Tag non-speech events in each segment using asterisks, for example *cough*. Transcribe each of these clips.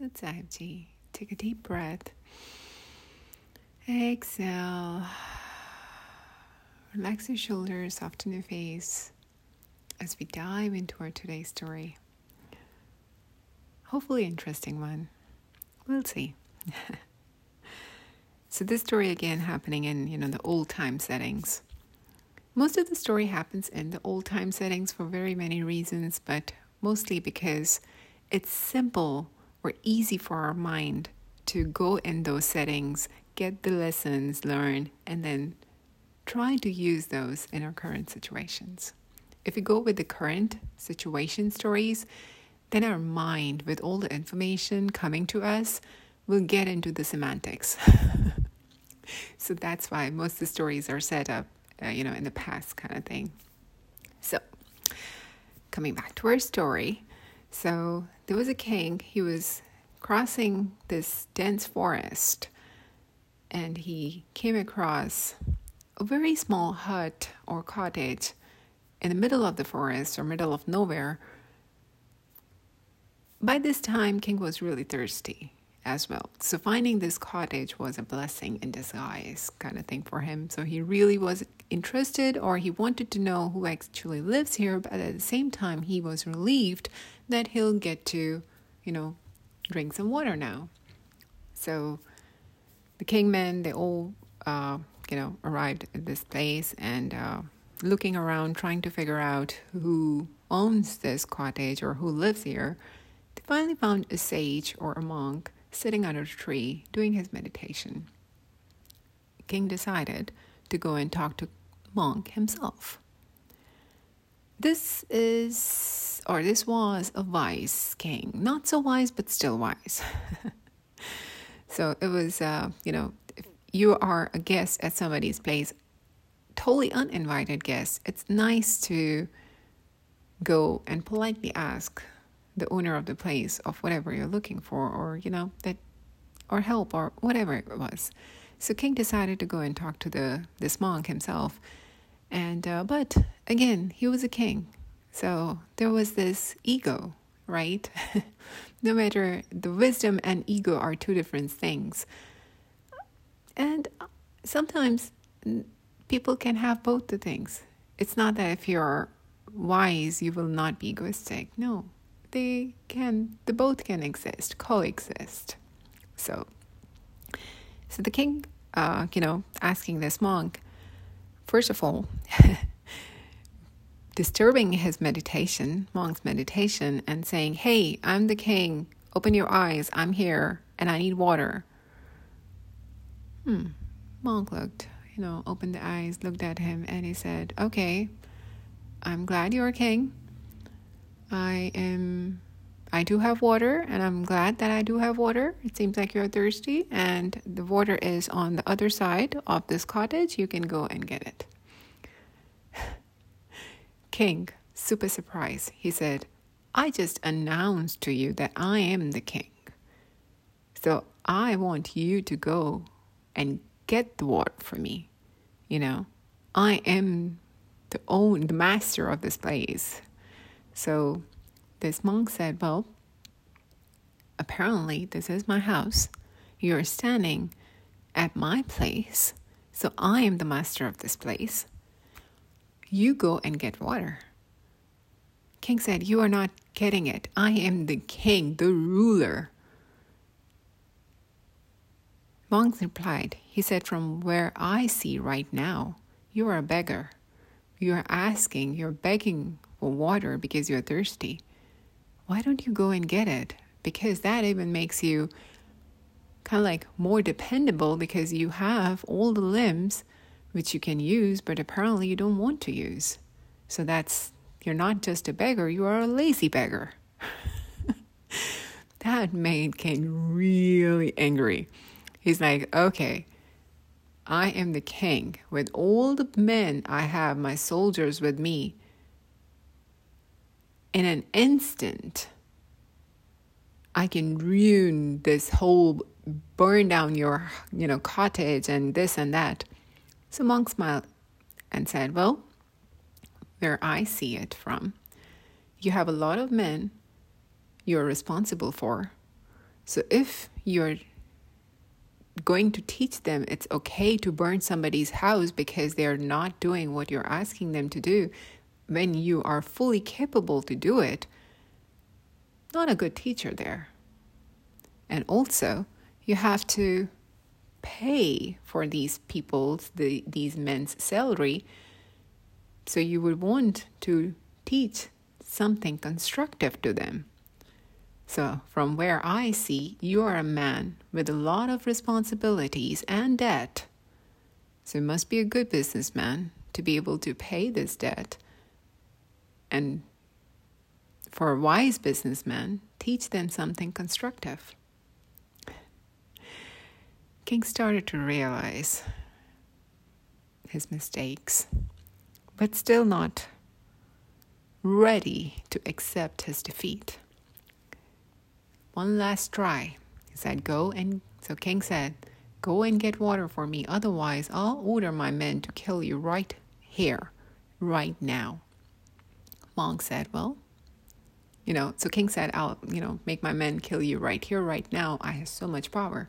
Sit Sahibji. Take a deep breath. Exhale. Relax your shoulders, soften your face as we dive into our today's story. Hopefully, interesting one. We'll see. *laughs* so, this story again happening in you know the old time settings. Most of the story happens in the old time settings for very many reasons, but mostly because it's simple or easy for our mind to go in those settings, get the lessons learned, and then try to use those in our current situations. If we go with the current situation stories, then our mind, with all the information coming to us, will get into the semantics. *laughs* so that's why most of the stories are set up, uh, you know, in the past kind of thing. So, coming back to our story, so there was a king, he was crossing this dense forest and he came across a very small hut or cottage in the middle of the forest or middle of nowhere. By this time, King was really thirsty as well. So finding this cottage was a blessing in disguise kind of thing for him. So he really was interested or he wanted to know who actually lives here, but at the same time he was relieved that he'll get to, you know, drink some water now. So the kingmen, they all, uh, you know, arrived at this place and uh, looking around, trying to figure out who owns this cottage or who lives here. They finally found a sage or a monk sitting under a tree doing his meditation. King decided to go and talk to Monk himself. This is, or this was a wise king. Not so wise, but still wise. *laughs* so it was, uh, you know, if you are a guest at somebody's place, totally uninvited guest, it's nice to go and politely ask the owner of the place of whatever you're looking for or you know that or help or whatever it was. So king decided to go and talk to the this monk himself. And uh, but again he was a king. So there was this ego right? *laughs* No matter the wisdom and ego are two different things. And sometimes people can have both the things. It's not that if you're wise you will not be egoistic. No they can the both can exist coexist. So so the king uh, you know asking this monk first of all *laughs* disturbing his meditation monk's meditation and saying hey i'm the king. Open your eyes. I'm here and i need water. Hmm. Monk looked you know opened the eyes looked at him and he said okay i'm glad you're a king I am I do have water and I'm glad that I do have water. It seems like you're thirsty and the water is on the other side of this cottage. You can go and get it. *laughs* king, super surprised. He said, I just announced to you that I am the king. So I want you to go and get the water for me. You know, I am the own the master of this place. So this monk said, Well, apparently this is my house. You're standing at my place, so I am the master of this place. You go and get water. King said, You are not getting it. I am the king, the ruler. Monk replied, He said, From where I see right now, you are a beggar. You are asking, you're begging for water because you're thirsty. Why don't you go and get it? Because that even makes you kind of like more dependable because you have all the limbs which you can use, but apparently you don't want to use. So that's, you're not just a beggar, you are a lazy beggar. *laughs* that made King really angry. He's like, okay, I am the king. With all the men I have, my soldiers with me, in an instant, I can ruin this whole, burn down your, you know, cottage and this and that. So Monk smiled and said, Well, where I see it from, you have a lot of men you're responsible for. So if you're going to teach them it's okay to burn somebody's house because they're not doing what you're asking them to do when you are fully capable to do it, not a good teacher there. And also, you have to pay for these people's the, these men's salary. So you would want to teach something constructive to them. So from where i see you are a man with a lot of responsibilities and debt. So you must be a good businessman to be able to pay this debt and for a wise businessman teach them something constructive King started to realize his mistakes, but still not ready to accept his defeat. One last try. He said, Go and so King said, Go and get water for me, otherwise I'll order my men to kill you right here, right now. Monk said, Well, you know, so King said, I'll, you know, make my men kill you right here, right now. I have so much power.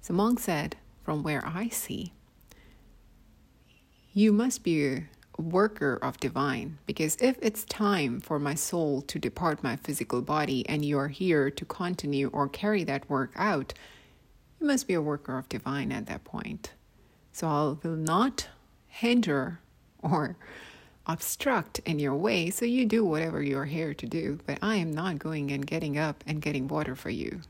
So monk said, From where I see, you must be a worker of divine, because if it's time for my soul to depart my physical body and you are here to continue or carry that work out, you must be a worker of divine at that point. So I will not hinder or obstruct in your way, so you do whatever you're here to do, but I am not going and getting up and getting water for you.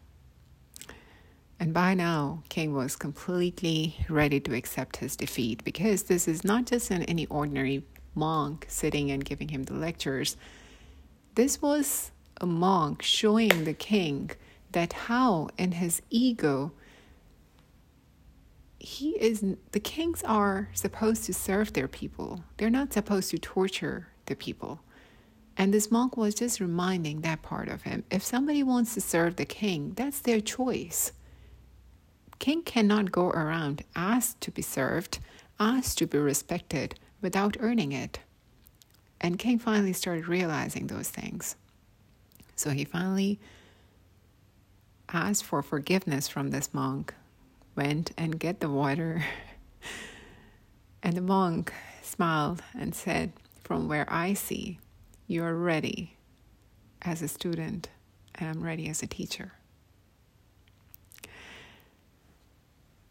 And by now, King was completely ready to accept his defeat because this is not just an any ordinary monk sitting and giving him the lectures. This was a monk showing the king that how in his ego he is the kings are supposed to serve their people. They're not supposed to torture the people. And this monk was just reminding that part of him. If somebody wants to serve the king, that's their choice. King cannot go around asked to be served, asked to be respected without earning it. And King finally started realizing those things. So he finally asked for forgiveness from this monk, went and get the water. *laughs* and the monk smiled and said, From where I see, you are ready as a student, and I'm ready as a teacher.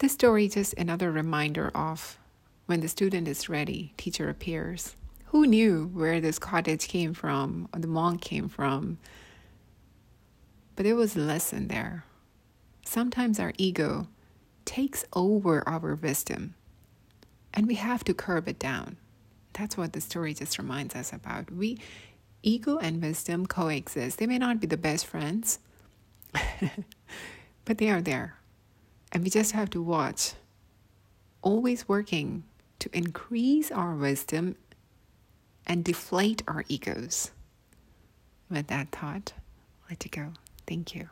This story is just another reminder of when the student is ready, teacher appears. Who knew where this cottage came from or the monk came from? But there was a lesson there. Sometimes our ego takes over our wisdom, and we have to curb it down. That's what the story just reminds us about. We ego and wisdom coexist. They may not be the best friends, *laughs* but they are there. And we just have to watch, always working to increase our wisdom and deflate our egos. With that thought, let you go. Thank you.